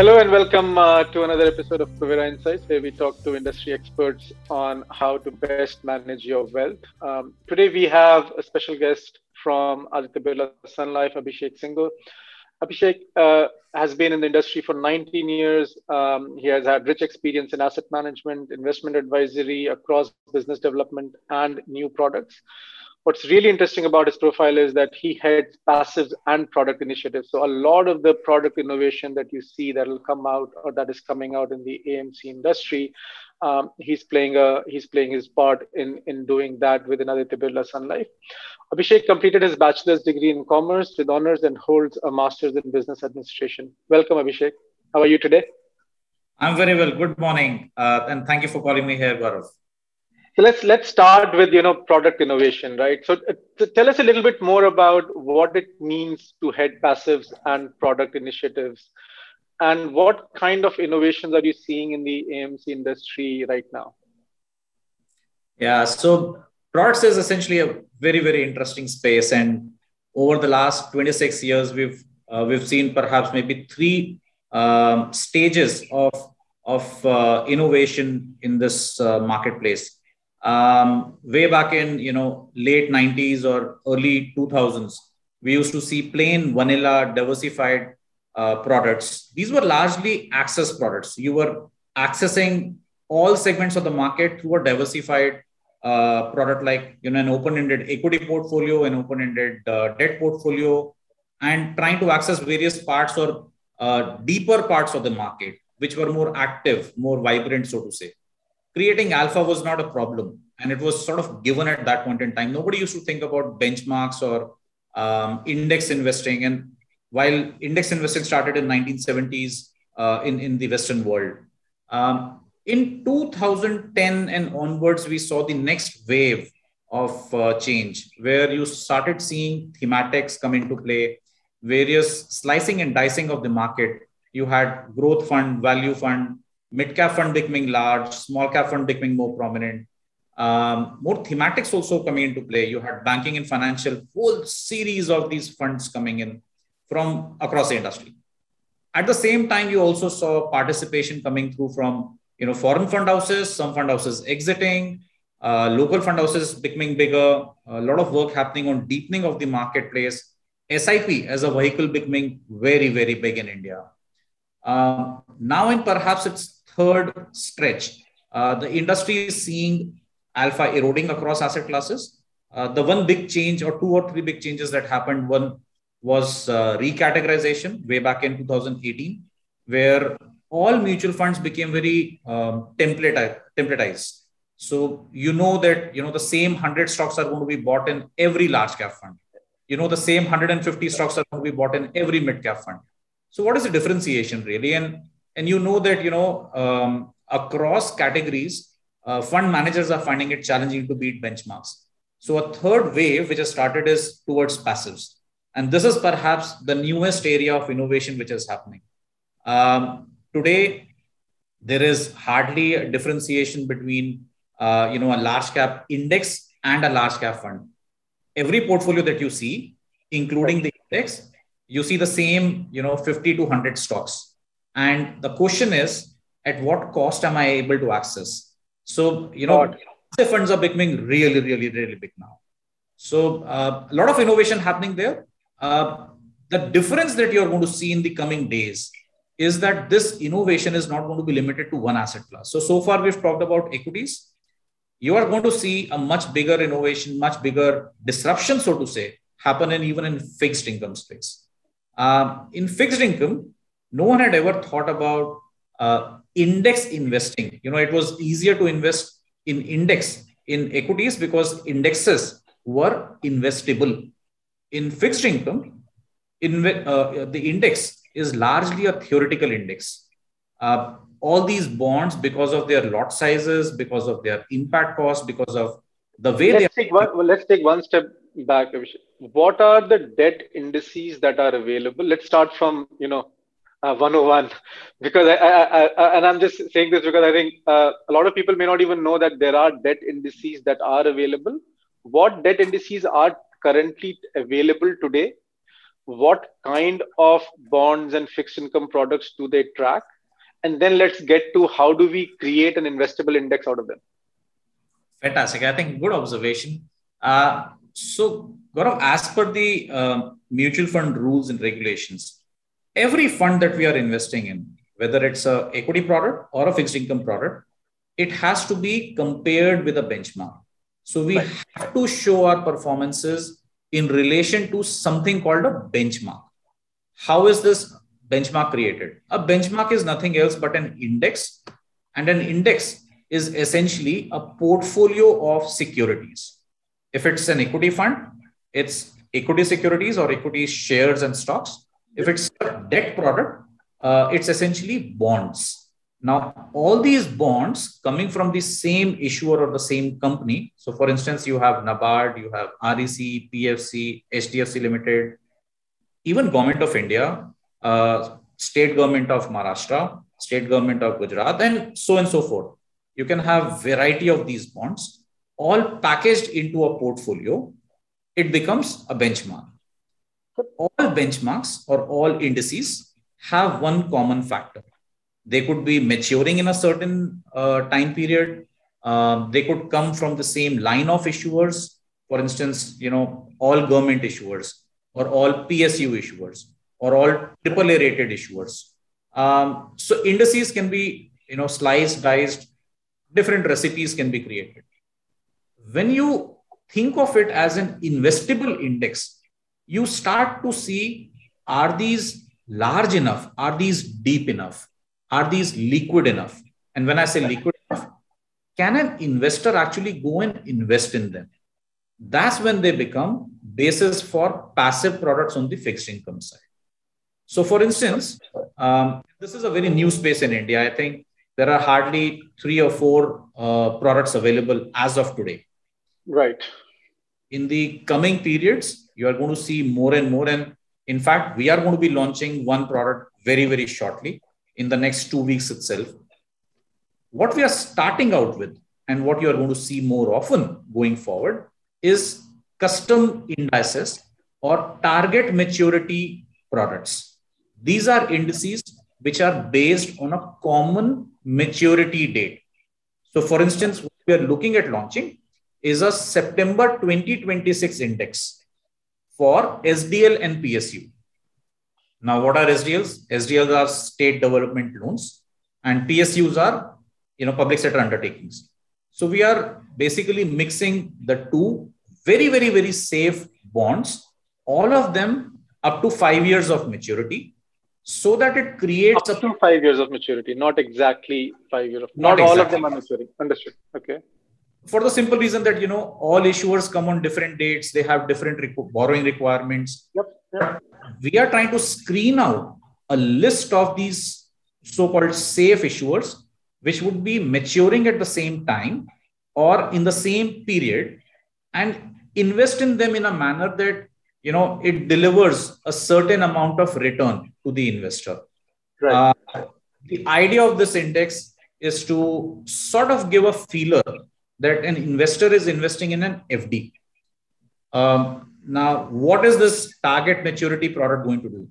Hello and welcome uh, to another episode of Kuvera Insights, where we talk to industry experts on how to best manage your wealth. Um, today we have a special guest from Aditya Birla Sun Life, Abhishek Singhal. Abhishek uh, has been in the industry for 19 years. Um, he has had rich experience in asset management, investment advisory, across business development, and new products what's really interesting about his profile is that he heads passives and product initiatives. So a lot of the product innovation that you see that will come out or that is coming out in the AMC industry, um, he's playing a he's playing his part in in doing that within Aditya Birla Sun Life. Abhishek completed his bachelor's degree in commerce with honors and holds a master's in business administration. Welcome, Abhishek. How are you today? I'm very well. Good morning, uh, and thank you for calling me here, Gaurav. So let's let's start with you know product innovation, right? So uh, tell us a little bit more about what it means to head passives and product initiatives, and what kind of innovations are you seeing in the AMC industry right now? Yeah, so products is essentially a very very interesting space, and over the last 26 years, we've uh, we've seen perhaps maybe three um, stages of of uh, innovation in this uh, marketplace um, way back in you know late 90s or early 2000s we used to see plain vanilla diversified uh, products. These were largely access products. You were accessing all segments of the market through a diversified uh, product like you know an open-ended equity portfolio an open-ended uh, debt portfolio and trying to access various parts or uh, deeper parts of the market which were more active more vibrant so to say creating alpha was not a problem. And it was sort of given at that point in time. Nobody used to think about benchmarks or um, index investing. And while index investing started in 1970s uh, in, in the western world um, in 2010 and onwards we saw the next wave of uh, change where you started seeing thematics come into play various slicing and dicing of the market. You had growth fund value fund mid cap fund becoming large, small cap fund becoming more prominent. Um, more thematics also coming into play. You had banking and financial, whole series of these funds coming in from across the industry. At the same time, you also saw participation coming through from you know foreign fund houses, some fund houses exiting, uh, local fund houses becoming bigger. A lot of work happening on deepening of the marketplace. SIP as a vehicle becoming very very big in India. Um, now, in perhaps its third stretch, uh, the industry is seeing alpha eroding across asset classes. Uh, the one big change or two or three big changes that happened, one was uh, recategorization way back in 2018, where all mutual funds became very um, template, templatized. So you know that you know the same 100 stocks are going to be bought in every large cap fund. You know the same 150 stocks are going to be bought in every mid cap fund. So what is the differentiation really? And and you know that you know um, across categories uh, fund managers are finding it challenging to beat benchmarks. So a third wave which has started is towards passives. And this is perhaps the newest area of innovation which is happening. Um, today there is hardly a differentiation between uh, you know a large cap index and a large cap fund. Every portfolio that you see including the index you see the same you know 50 to 100 stocks and the question is, at what cost am I able to access? So, you know, the funds are becoming really, really, really big now. So, uh, a lot of innovation happening there. Uh, the difference that you're going to see in the coming days is that this innovation is not going to be limited to one asset class. So, so far we've talked about equities. You are going to see a much bigger innovation, much bigger disruption, so to say, happen in even in fixed income space. Um, in fixed income, no one had ever thought about uh, index investing. You know, it was easier to invest in index in equities because indexes were investable. In fixed income, in, uh, the index is largely a theoretical index. Uh, all these bonds, because of their lot sizes, because of their impact cost, because of the way let's they take one, well, let's take one step back. What are the debt indices that are available? Let's start from you know uh, 101 because I, I, I, and i'm just saying this because i think uh, a lot of people may not even know that there are debt indices that are available what debt indices are currently available today what kind of bonds and fixed income products do they track? And then let's get to how do we create an investable index out of them? Fantastic. I think good observation. Uh, so, Gaurav, as per the uh, mutual fund rules and regulations, every fund that we are investing in, whether it's a equity product or a fixed income product, it has to be compared with a benchmark. So we right. have to show our performances in relation to something called a benchmark. How is this benchmark created? A benchmark is nothing else but an index, and an index is essentially a portfolio of securities. If it's an equity fund, it's equity securities or equity shares and stocks. If it's a debt product, uh, it's essentially bonds. Now, all these bonds coming from the same issuer or the same company. So, for instance, you have NABARD, you have REC, PFC, HDFC Limited, even Government of India, uh, State Government of Maharashtra, State Government of Gujarat, and so and so forth. You can have variety of these bonds, all packaged into a portfolio. It becomes a benchmark. All benchmarks or all indices have one common factor they could be maturing in a certain uh, time period. Uh, they could come from the same line of issuers. For instance, you know, all government issuers or all PSU issuers or all AAA rated issuers. Um, so indices can be, you know, sliced, diced, different recipes can be created. When you think of it as an investable index, you start to see are these large enough? Are these deep enough? are these liquid enough? And when I say liquid enough, can an investor actually go and invest in them? That's when they become basis for passive products on the fixed income side. So, for instance, um, this is a very new space in India. I think there are hardly three or four uh, products available as of today. Right. In the coming periods, you are going to see more and more. And in fact, we are going to be launching one product very, very shortly in the next two weeks itself. What we are starting out with and what you are going to see more often going forward is custom indices or target maturity products. These are indices which are based on a common maturity date. So, for instance, what we are looking at launching is a September 2026 index for SDL and PSU. Now, what are SDLs? SDLs are state development loans, and PSUs are you know public sector undertakings. So we are basically mixing the two very, very, very safe bonds, all of them up to five years of maturity, so that it creates up to five years of maturity, not exactly five years. Of, not, not all of them are maturing. Understood. Okay. For the simple reason that you know all issuers come on different dates, they have different borrowing requirements. Yep. yep we are trying to screen out a list of these so-called safe issuers, which would be maturing at the same time or in the same period, and invest in them in a manner that you know it delivers a certain amount of return to the investor. Right. Uh, the idea of this index is to sort of give a feeler that an investor is investing in an FD. Um, now, what is this target maturity product going to do?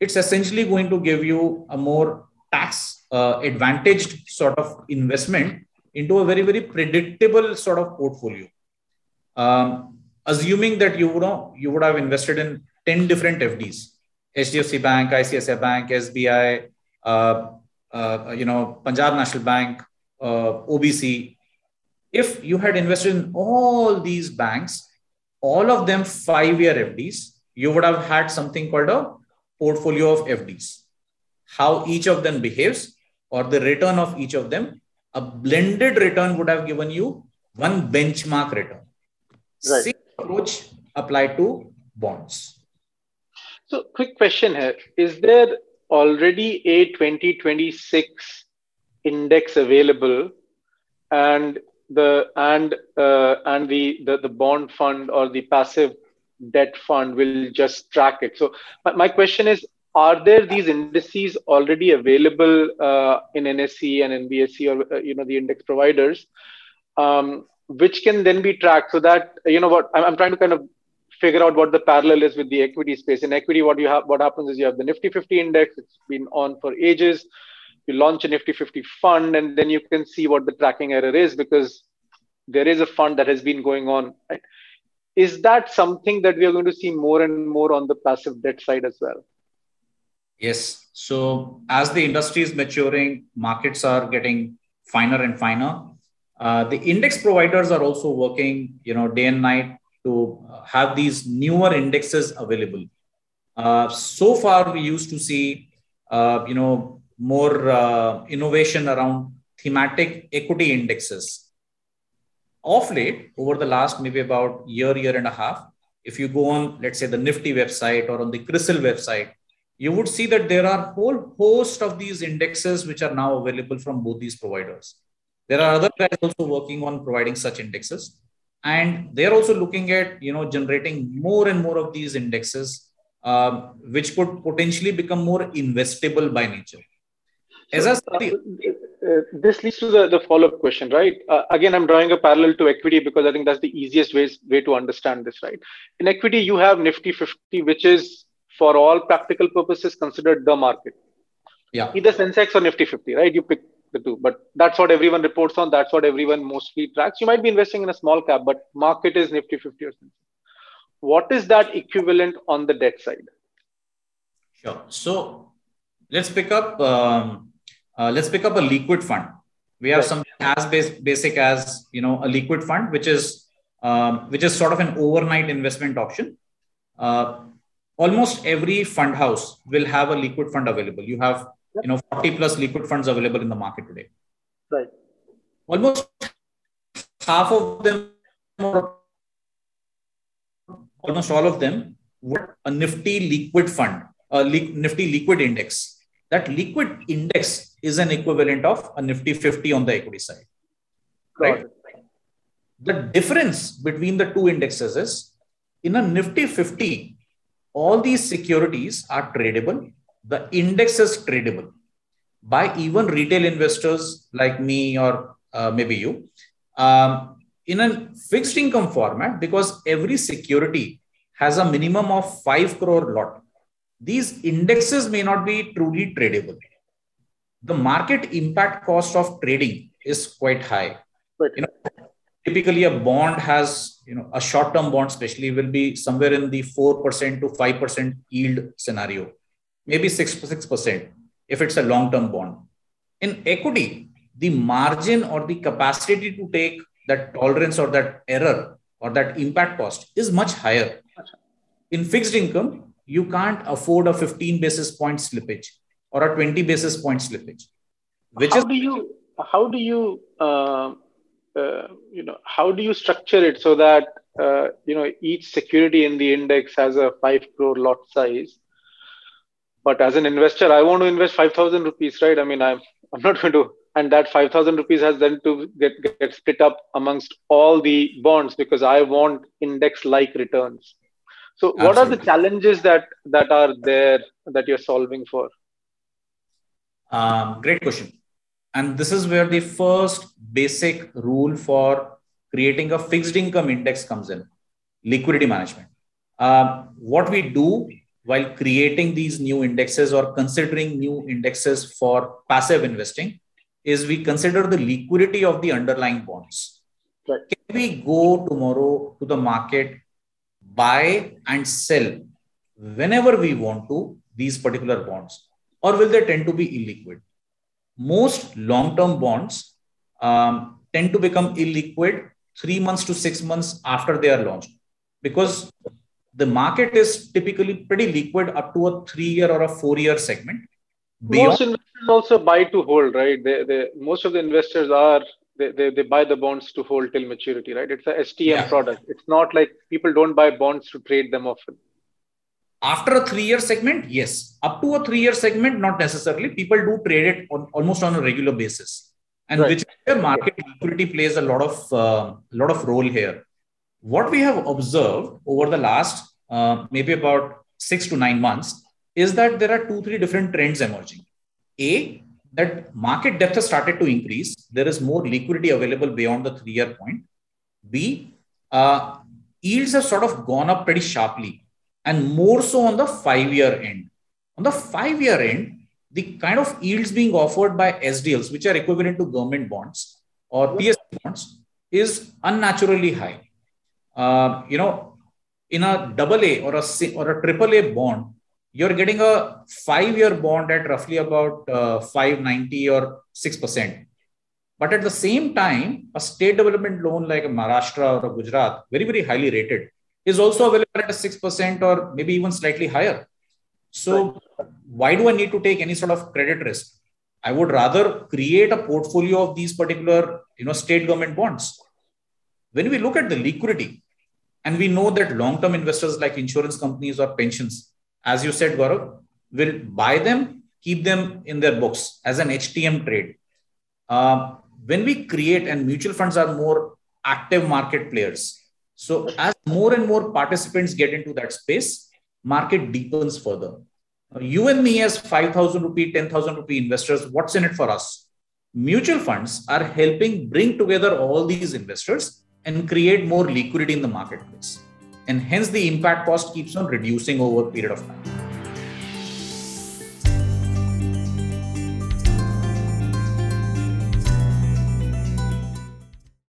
It's essentially going to give you a more tax uh, advantaged sort of investment into a very, very predictable sort of portfolio. Um, assuming that you would, know, you would have invested in 10 different FDs, HDFC Bank, ICICI Bank, SBI, uh, uh, you know, Punjab National Bank, uh, OBC. If you had invested in all these banks, all of them five year FDs, you would have had something called a portfolio of FDs. How each of them behaves or the return of each of them, a blended return would have given you one benchmark return. Right. Same approach applied to bonds. So, quick question here Is there already a 2026 index available? And the and uh, and the, the the bond fund or the passive debt fund will just track it. So my, my question is, are there these indices already available uh, in NSE and NBSE or uh, you know the index providers, um, which can then be tracked so that you know what I'm, I'm trying to kind of figure out what the parallel is with the equity space. In equity, what you have, what happens is you have the Nifty 50 index. It's been on for ages. You launch a Nifty 50 fund, and then you can see what the tracking error is because there is a fund that has been going on. Right? Is that something that we are going to see more and more on the passive debt side as well? Yes. So as the industry is maturing, markets are getting finer and finer. Uh, the index providers are also working, you know, day and night to have these newer indexes available. Uh, so far, we used to see, uh, you know, more uh, innovation around thematic equity indexes. Of late, over the last maybe about year, year and a half, if you go on, let's say, the Nifty website or on the CRISIL website, you would see that there are whole host of these indexes which are now available from both these providers. There are other guys also working on providing such indexes and they're also looking at you know generating more and more of these indexes um, which could potentially become more investable by nature as uh, uh, this leads to the, the follow-up question right uh, again i'm drawing a parallel to equity because i think that's the easiest way, way to understand this right in equity you have nifty 50 which is for all practical purposes considered the market yeah either sensex or nifty 50 right you pick the two. But that's what everyone reports on. That's what everyone mostly tracks. You might be investing in a small cap, but market is Nifty 50 or something. What is that equivalent on the debt side? Sure. So let's pick up um, uh, let's pick up a liquid fund. We have right. something as base, basic as you know a liquid fund, which is um, which is sort of an overnight investment option. Uh, almost every fund house will have a liquid fund available. You have you know 40 plus liquid funds available in the market today right almost half of them almost all of them were a nifty liquid fund a nifty liquid index that liquid index is an equivalent of a nifty 50 on the equity side. Right? the difference between the two indexes is in a nifty 50 all these securities are tradable the index is tradable by even retail investors like me or uh, maybe you. Um, in a fixed income format because every security has a minimum of 5 crore lot these indexes may not be truly tradable the market impact cost of trading is quite high right. you know typically a bond has you know a short term bond especially will be somewhere in the 4% to 5% yield scenario maybe 6 6% if it's a long term bond. In equity, the margin or the capacity to take that tolerance or that error or that impact cost is much higher. In fixed income, you can't afford a 15 basis point slippage or a 20 basis point slippage. Which how is, do you how do you uh, uh, you know how do you structure it so that uh, you know each security in the index has a five crore lot size but as an investor i want to invest 5000 rupees right i mean i'm i'm not going to and that 5000 rupees has then to get get split up amongst all the bonds because i want index like returns so Absolutely. what are the challenges that that are there that you're solving for um, great question and this is where the first basic rule for creating a fixed income index comes in liquidity management um, what we do while creating these new indexes or considering new indexes for passive investing is we consider the liquidity of the underlying bonds. Right. Can we go tomorrow to the market, buy and sell whenever we want to these particular bonds, or will they tend to be illiquid? Most long term bonds um, tend to become illiquid three months to six months after they are launched because the market is typically pretty liquid up to a three year or a four year segment. Beyond- most investors also buy to hold, right? They, they, most of the investors are they, they, they buy the bonds to hold till maturity, right? It's a HTM yeah. product. It's not like people don't buy bonds to trade them often. After a three year segment, yes. Up to a three year segment, not necessarily. People do trade it on, almost on a regular basis. And right. which market liquidity plays a lot of uh, lot of role here what we have observed over the last uh, maybe about six to nine months is that there are two, three different trends emerging. A, that market depth has started to increase. There is more liquidity available beyond the three year point. B, uh, yields have sort of gone up pretty sharply and more so on the five year end. On the five year end, the kind of yields being offered by SDLs, which are equivalent to government bonds or PS bonds, is unnaturally high. Uh, you know, in a double A or a or a triple A bond, you're getting a five-year bond at roughly about uh, 590 or 6%. But at the same time, a state development loan like a Maharashtra or a Gujarat, very, very highly rated, is also available at a 6% or maybe even slightly higher. So why do I need to take any sort of credit risk? I would rather create a portfolio of these particular you know, state government bonds. When we look at the liquidity, and we know that long-term investors like insurance companies or pensions as you said, Gaurav, will buy them, keep them in their books as an HTM trade. Uh, when we create, and mutual funds are more active market players. So as more and more participants get into that space, market deepens further. you and me as 5,000 rupee, 10,000 rupee investors, what's in it for us? Mutual funds are helping bring together all these investors and create more liquidity in the marketplace and hence the impact cost keeps on reducing over a period of time